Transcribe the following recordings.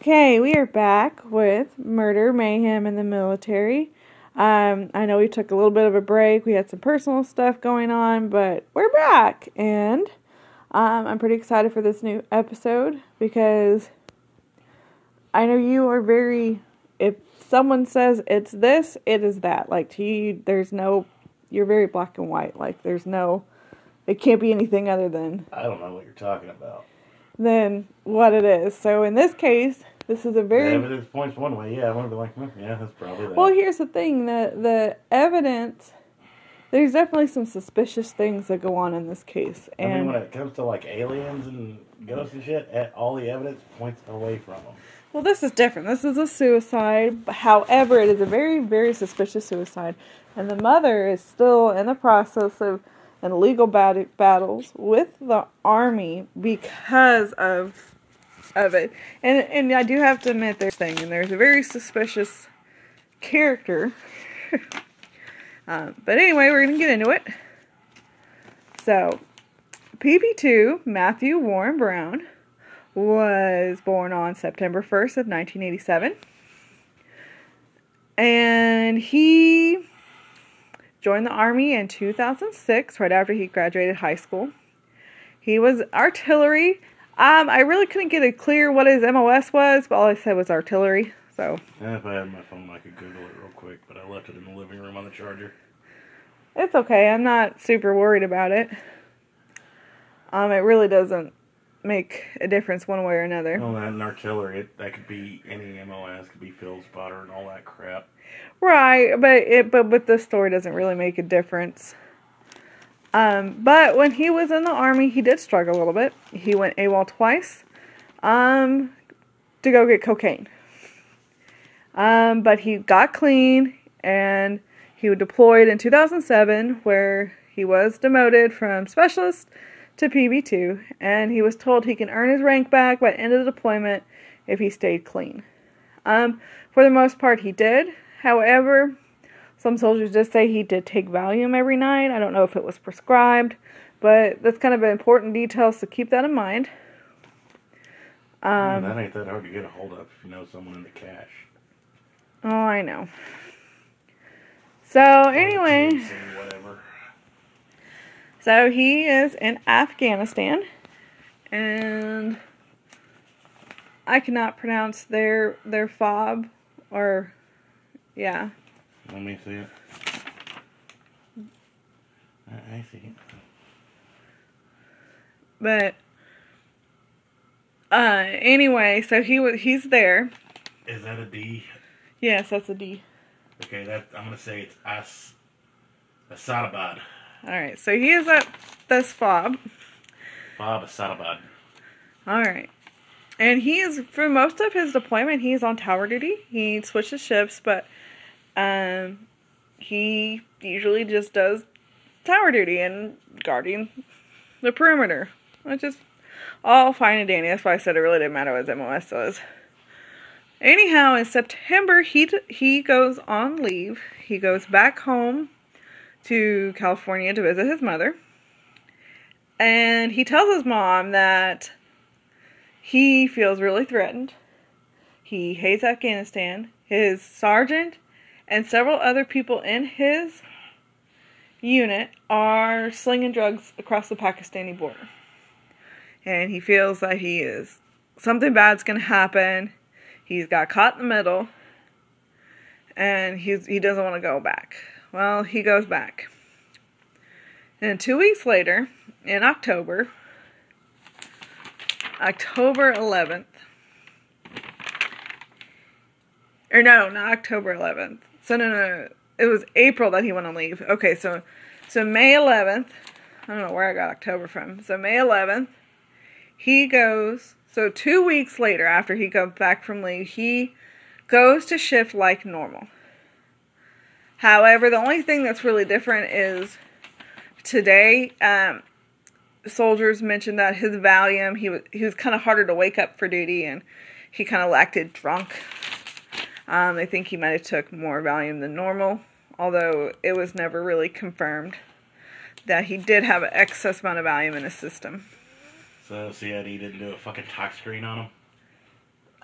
Okay, we are back with murder, mayhem, in the military. Um, I know we took a little bit of a break. We had some personal stuff going on, but we're back, and um, I'm pretty excited for this new episode because I know you are very. If someone says it's this, it is that. Like to you, there's no. You're very black and white. Like there's no. It can't be anything other than I don't know what you're talking about. Than what it is. So in this case, this is a The very evidence points one way. Yeah, I want to be like, hmm, yeah, that's probably that. Well, here's the thing: the the evidence. There's definitely some suspicious things that go on in this case, I mean, and when it comes to like aliens and ghosts and shit, eh, all the evidence points away from them. well, this is different. This is a suicide. However, it is a very very suspicious suicide, and the mother is still in the process of in legal bat- battles with the army because of of it. And and I do have to admit, there's thing, and there's a very suspicious character. um, but anyway, we're gonna get into it. So, PV2 Matthew Warren Brown was born on September 1st of 1987. And he joined the army in 2006 right after he graduated high school. He was artillery. Um, I really couldn't get a clear what his MOS was, but all I said was artillery. So, And if I had my phone, I could Google it real quick, but I left it in the living room on the charger. It's okay. I'm not super worried about it. Um, it really doesn't make a difference one way or another. Well, that and artillery, it, that could be any MOS, could be field spotter and all that crap. Right, but it but with this story doesn't really make a difference. Um, but when he was in the army, he did struggle a little bit. He went AWOL twice, um, to go get cocaine. Um, but he got clean and he was deployed in 2007, where he was demoted from specialist to PV2, and he was told he can earn his rank back by the end of the deployment if he stayed clean. Um, for the most part, he did. However, some soldiers did say he did take Valium every night. I don't know if it was prescribed, but that's kind of an important detail, so keep that in mind. Um, that ain't that hard to get a hold of if you know someone in the cash. oh, I know. So, anyway. So he is in Afghanistan, and I cannot pronounce their their fob or yeah. Let me see it. I I see it. But uh anyway, so he was he's there. Is that a D? Yes, that's a D. Okay, that I'm gonna say it's As Asadabad. All right. So he is at this fob. Bob Asadabad. All right. And he is for most of his deployment, he's on tower duty. He switches shifts, but um he usually just does tower duty and guarding the perimeter. Which is all fine and dandy. That's why I said it really didn't matter what his MOS was. Anyhow, in September, he he goes on leave. He goes back home to California to visit his mother. And he tells his mom that he feels really threatened. He hates Afghanistan. His sergeant and several other people in his unit are slinging drugs across the Pakistani border. And he feels that he is something bad's going to happen. He's got caught in the middle and he's he doesn't want to go back. Well, he goes back. And 2 weeks later, in October, October 11th. Or no, not October 11th. So no, no, it was April that he went on leave. Okay, so so May 11th. I don't know where I got October from. So May 11th, he goes. So two weeks later, after he comes back from leave, he goes to shift like normal. However, the only thing that's really different is today. Um, soldiers mentioned that his Valium, he was he was kind of harder to wake up for duty, and he kind of acted drunk. Um, I think he might have took more Valium than normal, although it was never really confirmed that he did have an excess amount of Valium in his system. So CID didn't do a fucking tox screen on him.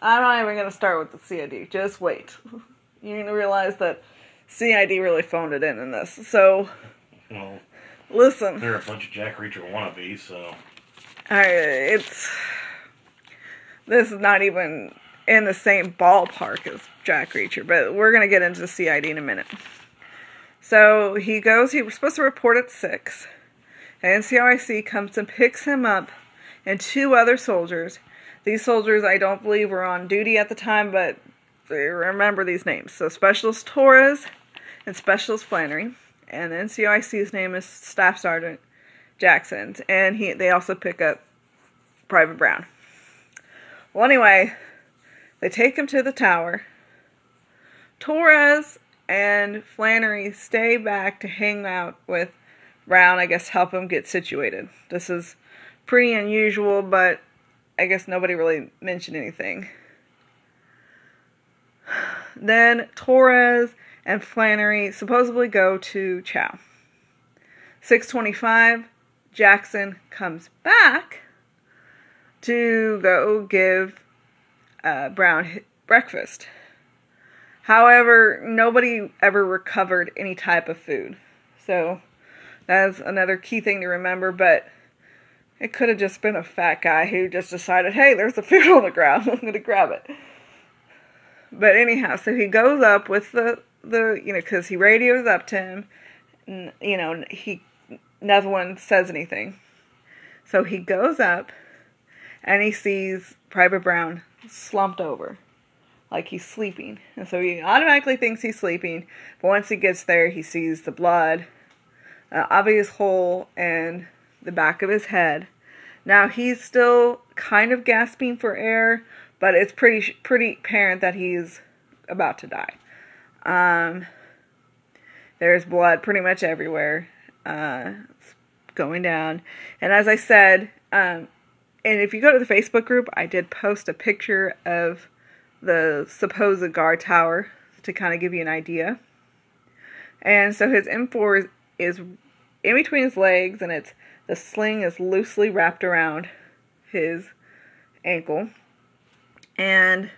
I'm not even going to start with the CID. Just wait. You're going to realize that CID really phoned it in in this. So, Well, listen. they're a bunch of Jack Reacher wannabes, so I, it's this is not even in the same ballpark as Jack Reacher, but we're gonna get into the CID in a minute. So he goes. He was supposed to report at six, and NCOIC comes and picks him up, and two other soldiers. These soldiers, I don't believe, were on duty at the time, but remember these names. So Specialist Torres and Specialist Flannery, and the NCOIC's name is Staff Sergeant Jackson, and he they also pick up Private Brown. Well, anyway, they take him to the tower. Torres and Flannery stay back to hang out with Brown, I guess, help him get situated. This is pretty unusual, but I guess nobody really mentioned anything. Then Torres and Flannery supposedly go to Chow. 625, Jackson comes back to go give uh, Brown breakfast. However, nobody ever recovered any type of food. So that's another key thing to remember, but it could have just been a fat guy who just decided, hey, there's a food on the ground. I'm going to grab it. But anyhow, so he goes up with the, the you know, because he radios up to him. n- You know, he, neither one says anything. So he goes up and he sees Private Brown slumped over, like he's sleeping. And so he automatically thinks he's sleeping. But once he gets there, he sees the blood, an obvious hole in the back of his head. Now he's still kind of gasping for air, but it's pretty pretty apparent that he's about to die. Um, there's blood pretty much everywhere. Uh, going down, and as I said, um, and if you go to the Facebook group, I did post a picture of the supposed guard tower to kind of give you an idea. And so his M4 is, is in between his legs, and it's the sling is loosely wrapped around his ankle. And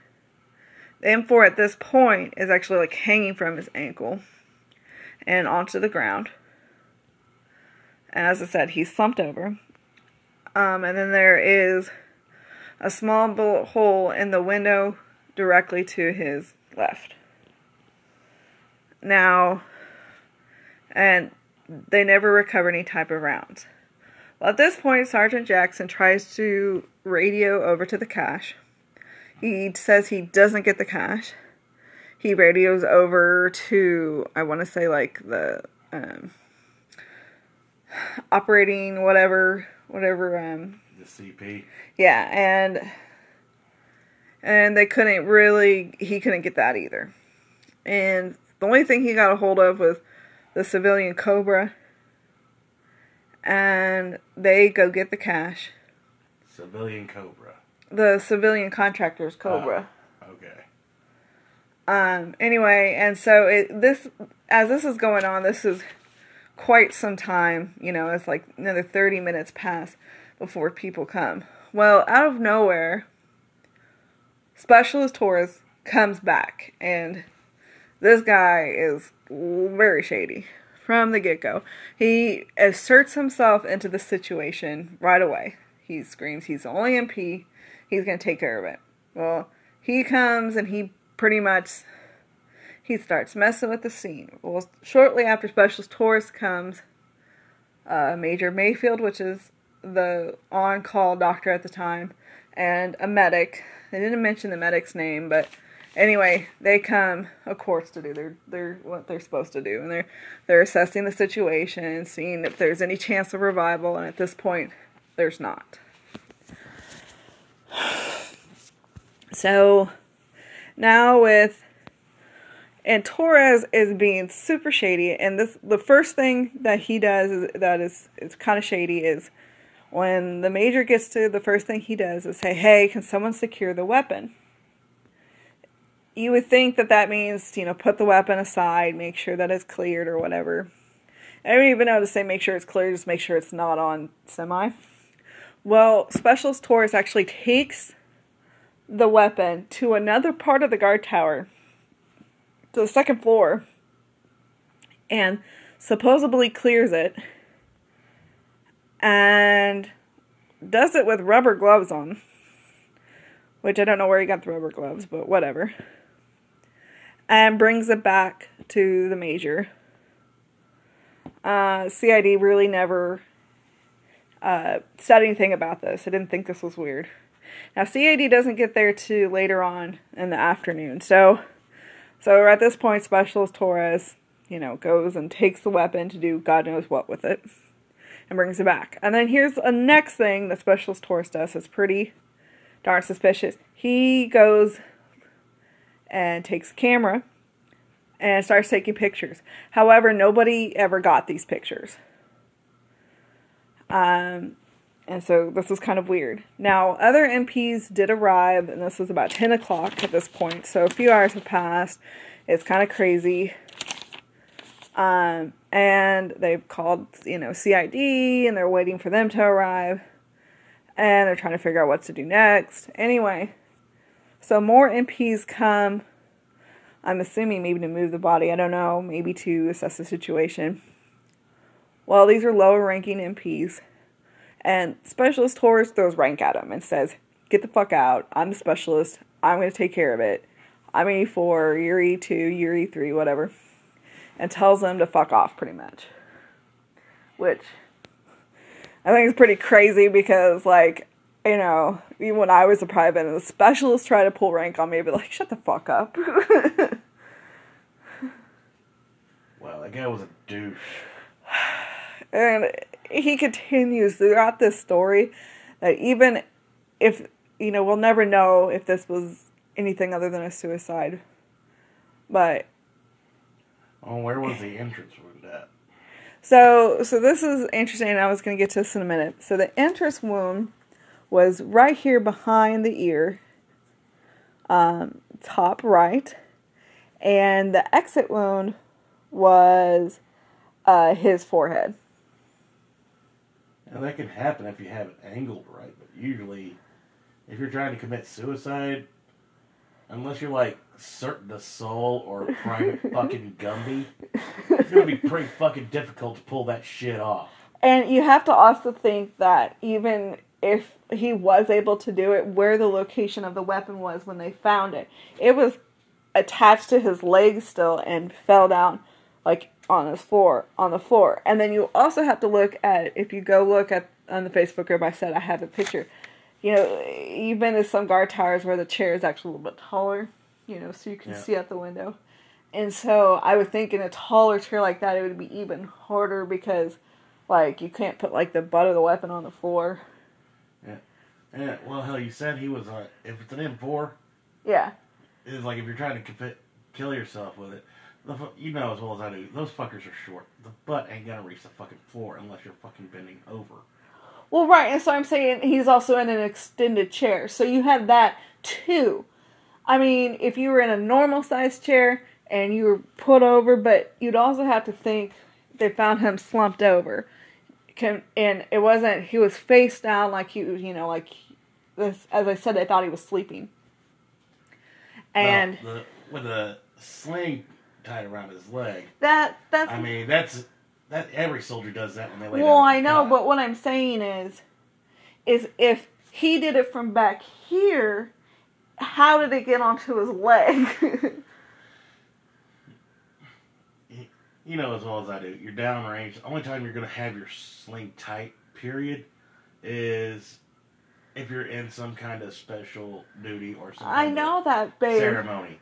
the M4 at this point is actually like hanging from his ankle and onto the ground. As I said, he's slumped over. Um, and then there is a small bullet hole in the window directly to his left. Now, and they never recover any type of rounds. Well, at this point, Sergeant Jackson tries to radio over to the cache. He says he doesn't get the cash. He radios over to, I want to say, like the um, operating whatever, whatever. Um, the CP. yeah, and and they couldn't really. He couldn't get that either. And the only thing he got a hold of was the civilian Cobra. And they go get the cash. Civilian Cobra. The civilian contractor's Cobra. Okay. Um. Anyway, and so it this as this is going on, this is quite some time. You know, it's like another thirty minutes pass before people come. Well, out of nowhere, Specialist Torres comes back, and this guy is very shady from the get go. He asserts himself into the situation right away. He screams he's the only MP, he's going to take care of it. Well, he comes and he pretty much he starts messing with the scene. Well, shortly after Specialist Torres comes, uh, Major Mayfield, which is the on-call doctor at the time, and a medic. They didn't mention the medic's name, but anyway, they come, of course, to do their their what they're supposed to do, and they're they're assessing the situation seeing if there's any chance of revival. And at this point, there's not. So now with and Torres is being super shady, and this the first thing that he does is, that is is kind of shady is when the major gets to the first thing he does is say, "Hey, can someone secure the weapon?" You would think that that means you know put the weapon aside, make sure that it's cleared or whatever. I don't even know to say make sure it's cleared, just make sure it's not on semi. Well, Specialist Torres actually takes the weapon to another part of the guard tower, to the second floor, and supposedly clears it, and does it with rubber gloves on. Which I don't know where he got the rubber gloves, but whatever. And brings it back to the major. Uh, CID really never uh, said anything about this. I didn't think this was weird. Now CID doesn't get there till later on in the afternoon. So so at this point Specialist Torres, you know, goes and takes the weapon to do God knows what with it and brings it back. And then here's a next thing that Specialist Torres does that's pretty darn suspicious. He goes and takes a camera and starts taking pictures. However, nobody ever got these pictures. Um, and so this was kind of weird. Now, other MPs did arrive, and this was about 10 o'clock at this point, so a few hours have passed. It's kind of crazy. Um, and they've called, you know, CID, and they're waiting for them to arrive. And they're trying to figure out what to do next. Anyway, so more MPs come. I'm assuming maybe to move the body. I don't know. Maybe to assess the situation. Well, these are lower ranking MPs. And Specialist Torres throws rank at him and says, Get the fuck out. I'm the specialist. I'm going to take care of it. I'm E4, you're E2, you're E3, whatever. And tells them to fuck off, pretty much. Which I think is pretty crazy because, like, you know, even when I was a private and the specialist tried to pull rank on me, I'd be like, shut the fuck up. Well, that guy was a douche. And he continues throughout this story that even if, you know, we'll never know if this was anything other than a suicide. But Oh, where was the entrance wound at? so so this is interesting. I was going to get to this in a minute. So the entrance wound was right here behind the ear, um, top right, and the exit wound was uh, his forehead. Now, that can happen if you have it angled right, but usually, if you're trying to commit suicide, unless you're like Cirque du Soleil or private fucking Gumby, it's gonna be pretty fucking difficult to pull that shit off. And you have to also think that even if he was able to do it, where the location of the weapon was when they found it, it was attached to his leg still and fell down like on his floor on the floor. And then you also have to look at if you go look at on the Facebook group I said I have a picture. You know, you've been to some guard towers where the chair is actually a little bit taller, you know, so you can Yeah. see out the window. And so I would think in a taller chair like that it would be even harder because like you can't put like the butt of the weapon on the floor. Yeah, well, hell, you said he was uh, if it's an M4, Yeah. it's like if you're trying to kill yourself with it. The, you know as well as I do, those fuckers are short. The butt ain't gonna reach the fucking floor unless you're fucking bending over. Well, right, and so I'm saying he's also in an extended chair. So you have that too. I mean, if you were in a normal sized chair and you were put over, but you'd also have to think they found him slumped over. Can, and it wasn't, he was face down like he was, you know, like this, as I said, they thought he was sleeping. And Well, the, with a sling tied around his leg. that, that's, I mean, that's that every soldier does that when they lay well. I know, God. but what I'm saying is, is if he did it from back here, how did it get onto his leg? you know as well as I do, you're downrange. The only time you're going to have your sling tight, period, is if you're in some kind of special duty or some I know that, babe. ceremony.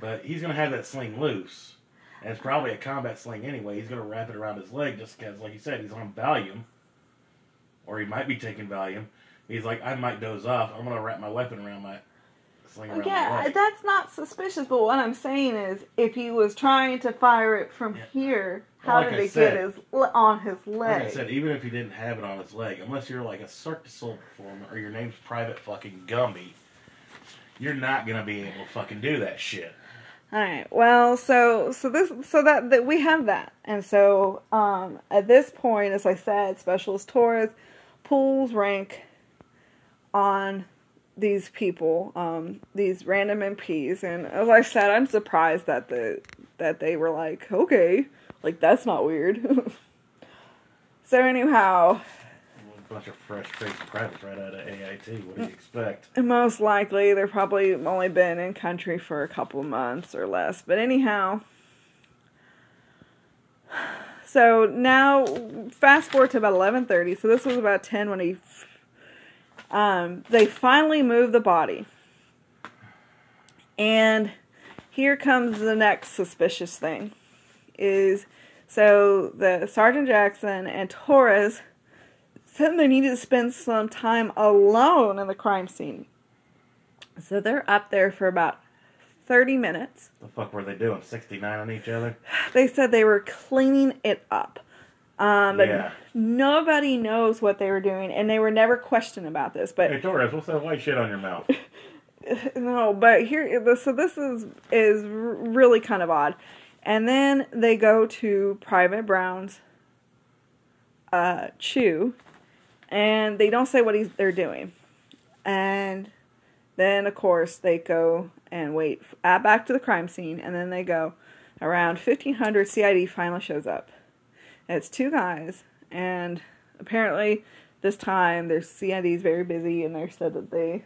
But he's going to have that sling loose. And it's probably a combat sling anyway. He's going to wrap it around his leg just because, like you said, he's on Valium. Or he might be taking Valium. He's like, I might doze off. I'm going to wrap my weapon around my sling around my Yeah, leg. that's not suspicious, but what I'm saying is, if he was trying to fire it from Yeah. here, Well, how like did I it said- get his on his Like I said, even if he didn't have it on his leg, unless you're like a Cirque du Soleil performer or your name's Private fucking Gumby, you're not gonna be able to fucking do that shit. All right. Well, so so this so that, that we have that, and so um, at this point, as I said, Specialist Torres pulls rank on these people, um, these random MPs, and as I said, I'm surprised that the that they were like, okay, like that's not weird. so anyhow, bunch of fresh faced privates right out of AIT. What do you expect? most likely they're probably only been in country for a couple months or less. But anyhow, so now fast forward to about 11:30. So this was about 10 when he um, they finally move the body. And here comes the next suspicious thing. Is so the Sergeant Jackson and Torres said they needed to spend some time alone in the crime scene. So they're up there for about 30 minutes. The fuck were they doing? 69 on each other? They said they were cleaning it up. Um, but Yeah. nobody knows what they were doing, and they were never questioned about this. But Hey, Torres, what's that white shit on your mouth? no, but here, so this is is really kind of odd. And then they go to Private Brown's uh, CHU, and they don't say what he's they're doing. And then, of course, they go and wait uh, back to the crime scene, and then they go around 1500. CID finally shows up. And it's two guys, and apparently this time their CID is very busy, and they said that they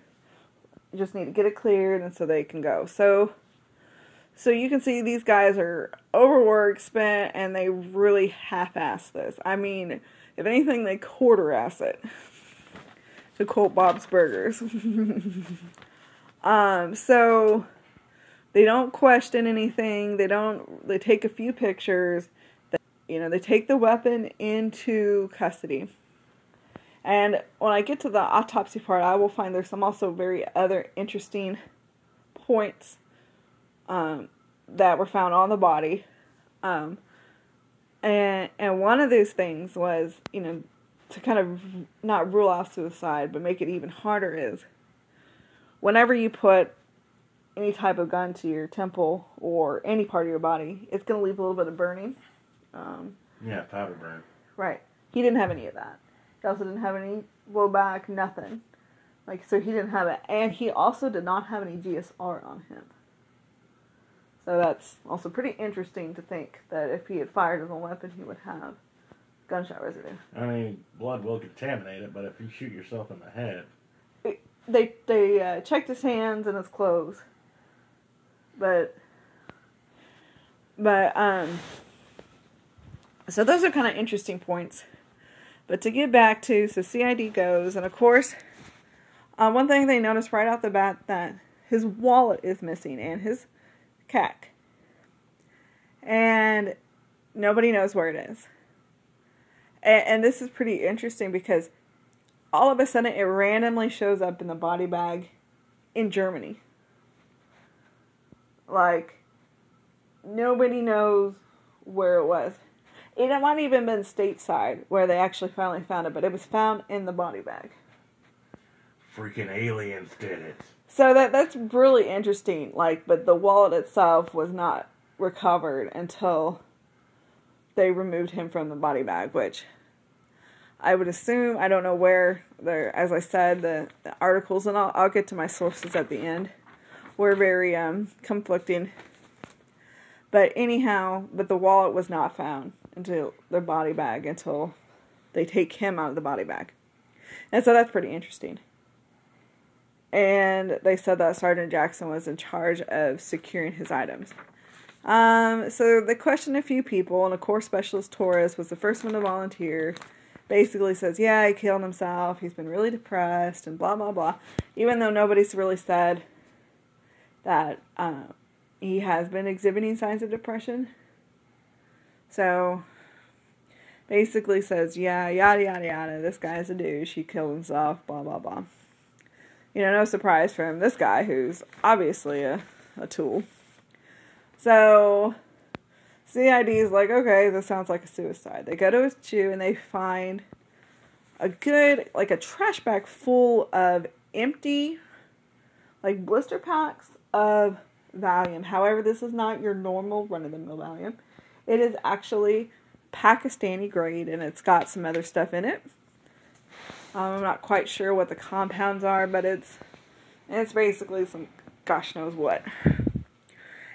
just need to get it cleared and so they can go. So so you can see these guys are overworked, spent, and they really half-ass this. I mean, if anything, they quarter-ass it. To quote Bob's Burgers. um, so they don't question anything. They don't. They take a few pictures. They, you know, they take the weapon into custody. And when I get to the autopsy part, I will find there's some also very other interesting points um, that were found on the body. Um, and and one of those things was, you know, to kind of not rule out suicide, but make it even harder is whenever you put any type of gun to your temple or any part of your body, it's going to leave a little bit of burning. Um, yeah, powder burn. Right. He didn't have any of that. He also didn't have any blowback, nothing. Like so he didn't have it. And he also did not have any GSR on him. So that's also pretty interesting to think that if he had fired his own weapon he would have gunshot residue. I mean, blood will contaminate it, but if you shoot yourself in the head, They they uh, checked his hands and his clothes. But but um so those are kind of interesting points. But to get back to so CID goes, and of course, uh, one thing they notice right off the bat that his wallet is missing and his CAC, and nobody knows where it is. And, and this is pretty interesting because all of a sudden it randomly shows up in the body bag in Germany. Like nobody knows where it was. It might even been stateside where they actually finally found it, but it was found in the body bag. freaking aliens did it. So that that's really interesting. Like, but the wallet itself was not recovered until they removed him from the body bag, which I would assume. I don't know where. There, as I said, the, the articles, and I'll, I'll get to my sources at the end, were very um, conflicting. But anyhow, but the wallet was not found until their body bag until they take him out of the body bag, and so that's pretty interesting and they said that Sergeant Jackson was in charge of securing his items. Um, so they questioned a few people, and a core specialist Torres was the first one to volunteer. Basically says, yeah, he killed himself. He's been really depressed, and blah blah blah. Even though nobody's really said that uh, he has been exhibiting signs of depression. So basically says, yeah, yada yada yada. This guy's a douche. He killed himself. Blah blah blah you know, no surprise from this guy who's obviously a, a tool. So, CID is like, okay, this sounds like a suicide. They go to his CHU and they find a good, like a trash bag full of empty, like blister packs of Valium. However, this is not your normal run of the mill Valium. It is actually Pakistani grade and it's got some other stuff in it. Um, I'm not quite sure what the compounds are, but it's it's basically some gosh knows what.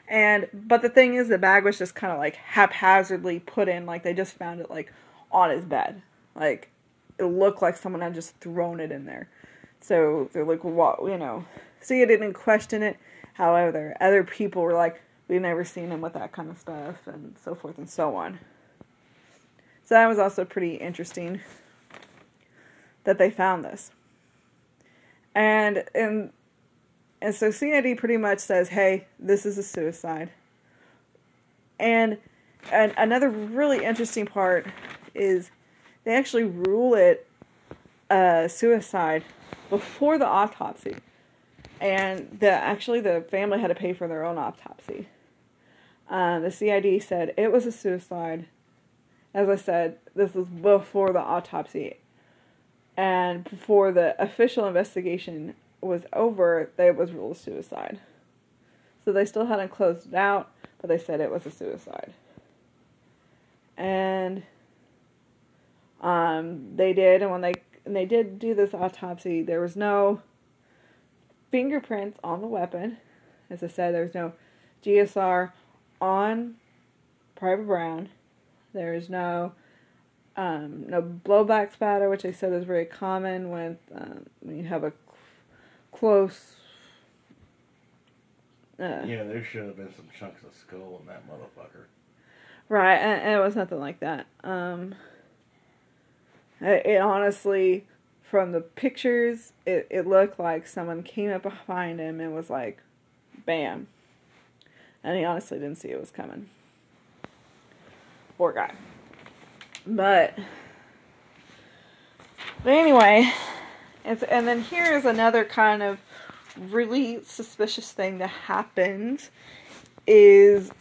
And but the thing is the bag was just kind of like haphazardly put in like they just found it like on his bed. Like it looked like someone had just thrown it in there. So they're like, what, you know. So you didn't question it. However, other people were like, we've never seen him with that kind of stuff, and so forth and so on. So that was also pretty interesting that they found this. And and and so CID pretty much says, "Hey, this is a suicide." And and another really interesting part is they actually rule it a suicide before the autopsy. And the actually the family had to pay for their own autopsy. Uh, the CID said it was a suicide. As I said, this was before the autopsy. And before the official investigation was over, it was ruled suicide. So they still hadn't closed it out, but they said it was a suicide. And um, they did, and when they and they did do this autopsy, there was no fingerprints on the weapon. As I said, there was no GSR on Private Brown. There is no um, no blowback spatter, which I said is very common with um, when you have a close. Uh, yeah, there should have been some chunks of skull in that motherfucker. Right, and, and it was nothing like that. Um, it, it, honestly, from the pictures, it, it looked like someone came up behind him and was like, bam. And he honestly didn't see it was coming. Poor guy. But, but anyway, and, and then here's another kind of really suspicious thing that happened is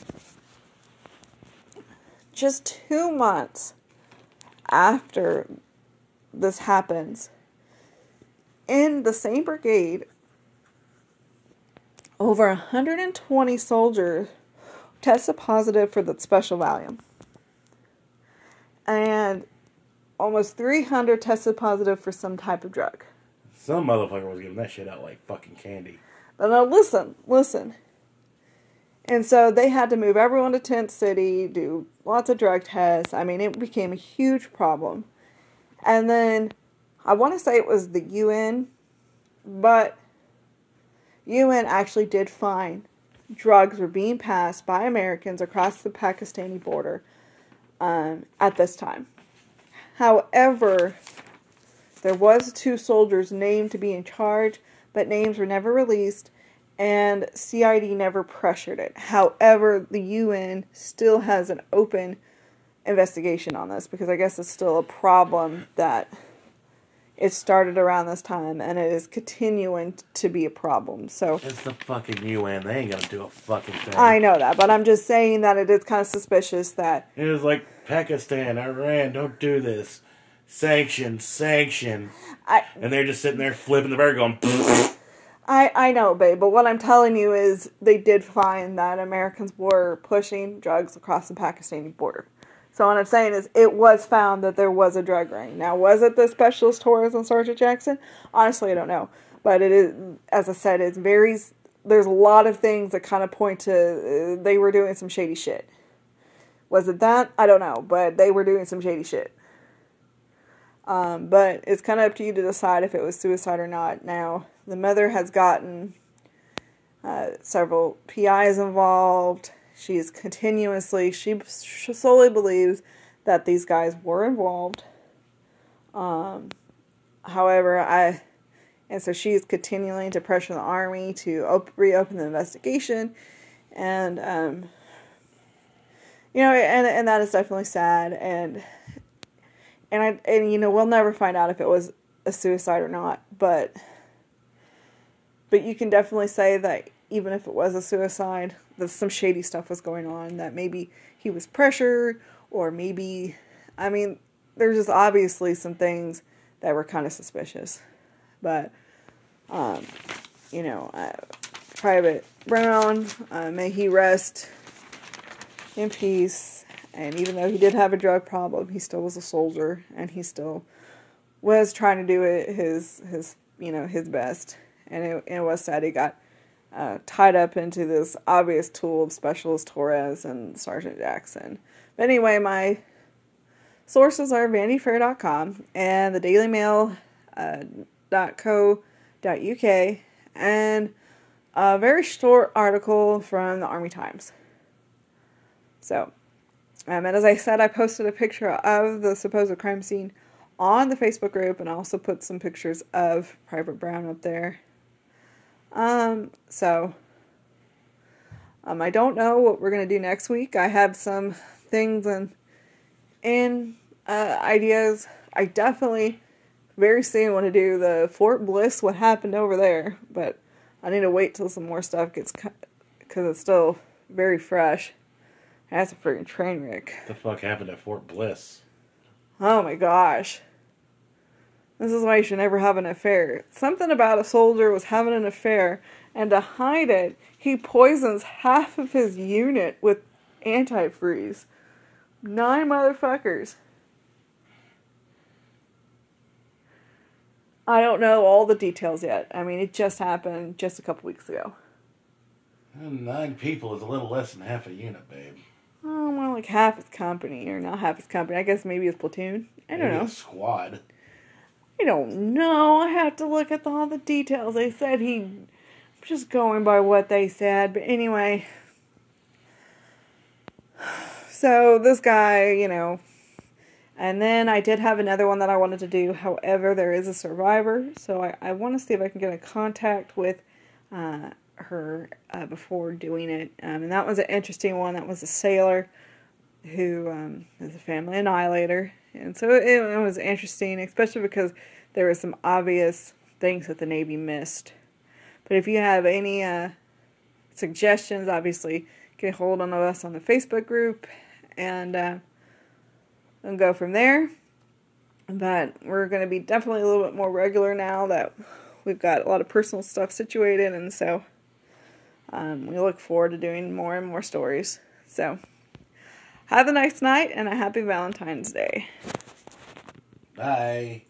just two months after this happens, in the same brigade, over 120 soldiers tested positive for the special Valium. And almost 300 tested positive for some type of drug. Some motherfucker was giving that shit out like fucking candy. But now listen, listen. And so they had to move everyone to Tent City, do lots of drug tests. I mean, it became a huge problem. And then I want to say it was the UN, but UN actually did find drugs were being passed by Americans across the Pakistani border um, at this time. However, there was two soldiers named to be in charge, but names were never released and CID never pressured it. However, the UN still has an open investigation on this because I guess it's still a problem that it started around this time and it is continuing to be a problem. So it's the fucking UN. They ain't gonna do a fucking thing. I know that, but I'm just saying that it is kind of suspicious that it was like Pakistan, Iran, don't do this. Sanction, sanction. I, and they're just sitting there flipping the bird going. I, I know, babe, but what I'm telling you is they did find that Americans were pushing drugs across the Pakistani border. So what I'm saying is it was found that there was a drug ring. Now, was it the specialist Torres and Sergeant Jackson? Honestly, I don't know. But it is, as I said, it's very, there's a lot of things that kind of point to uh, they were doing some shady shit. Was it that? I don't know, but they were doing some shady shit. Um, but it's kind of up to you to decide if it was suicide or not. Now, the mother has gotten uh, several PIs involved. She is continuously, she solely believes that these guys were involved. Um, however, I, and so she's continuing to pressure the army to op- reopen the investigation. And, um, you know, and, and that is definitely sad. And, and I, and you know, we'll never find out if it was a suicide or not, but, but you can definitely say that even if it was a suicide, that some shady stuff was going on, that maybe he was pressured, or maybe, I mean, there's just obviously some things that were kind of suspicious. But, um, you know, uh, Private Brown, uh, may he rest in peace. And even though he did have a drug problem, he still was a soldier, and he still was trying to do it his his you know his best and it, it was sad he got uh, tied up into this obvious tool of Specialist Torres and Sergeant Jackson. But anyway, my sources are vanityfair.com and the Daily Mail uh, .co.uk and a very short article from the Army Times. So, um, and as I said, I posted a picture of the supposed crime scene on the Facebook group and also put some pictures of Private Brown up there. Um, so, um, I don't know what we're going to do next week. I have some things and, and uh, ideas. I definitely very soon want to do the Fort Bliss, what happened over there, but I need to wait till some more stuff gets cut because it's still very fresh. That's a freaking train wreck. What the fuck happened at Fort Bliss? Oh my gosh. This is why you should never have an affair. Something about a soldier was having an affair, and to hide it, he poisons half of his unit with antifreeze. Nine motherfuckers. I don't know all the details yet. I mean, it just happened just a couple weeks ago. Nine people is a little less than half a unit, babe. Oh, more like half his company, or not half his company. I guess maybe his platoon. I don't Maybe know. A squad. I don't know. I have to look at all the details. They said he I'm just going by what they said, but anyway. So this guy, you know, and then I did have another one that I wanted to do. However, there is a survivor, so I, I want to see if I can get in contact with uh, her uh, before doing it. Um, and that was an interesting one. That was a sailor who um, is a family annihilator. And so it, it was interesting, especially because there were some obvious things that the Navy missed. But if you have any uh, suggestions, obviously get a hold on us on the Facebook group and uh, we'll go from there. But we're going to be definitely a little bit more regular now that we've got a lot of personal stuff situated, and so um, we look forward to doing more and more stories. So, have a nice night and a happy Valentine's Day. Bye.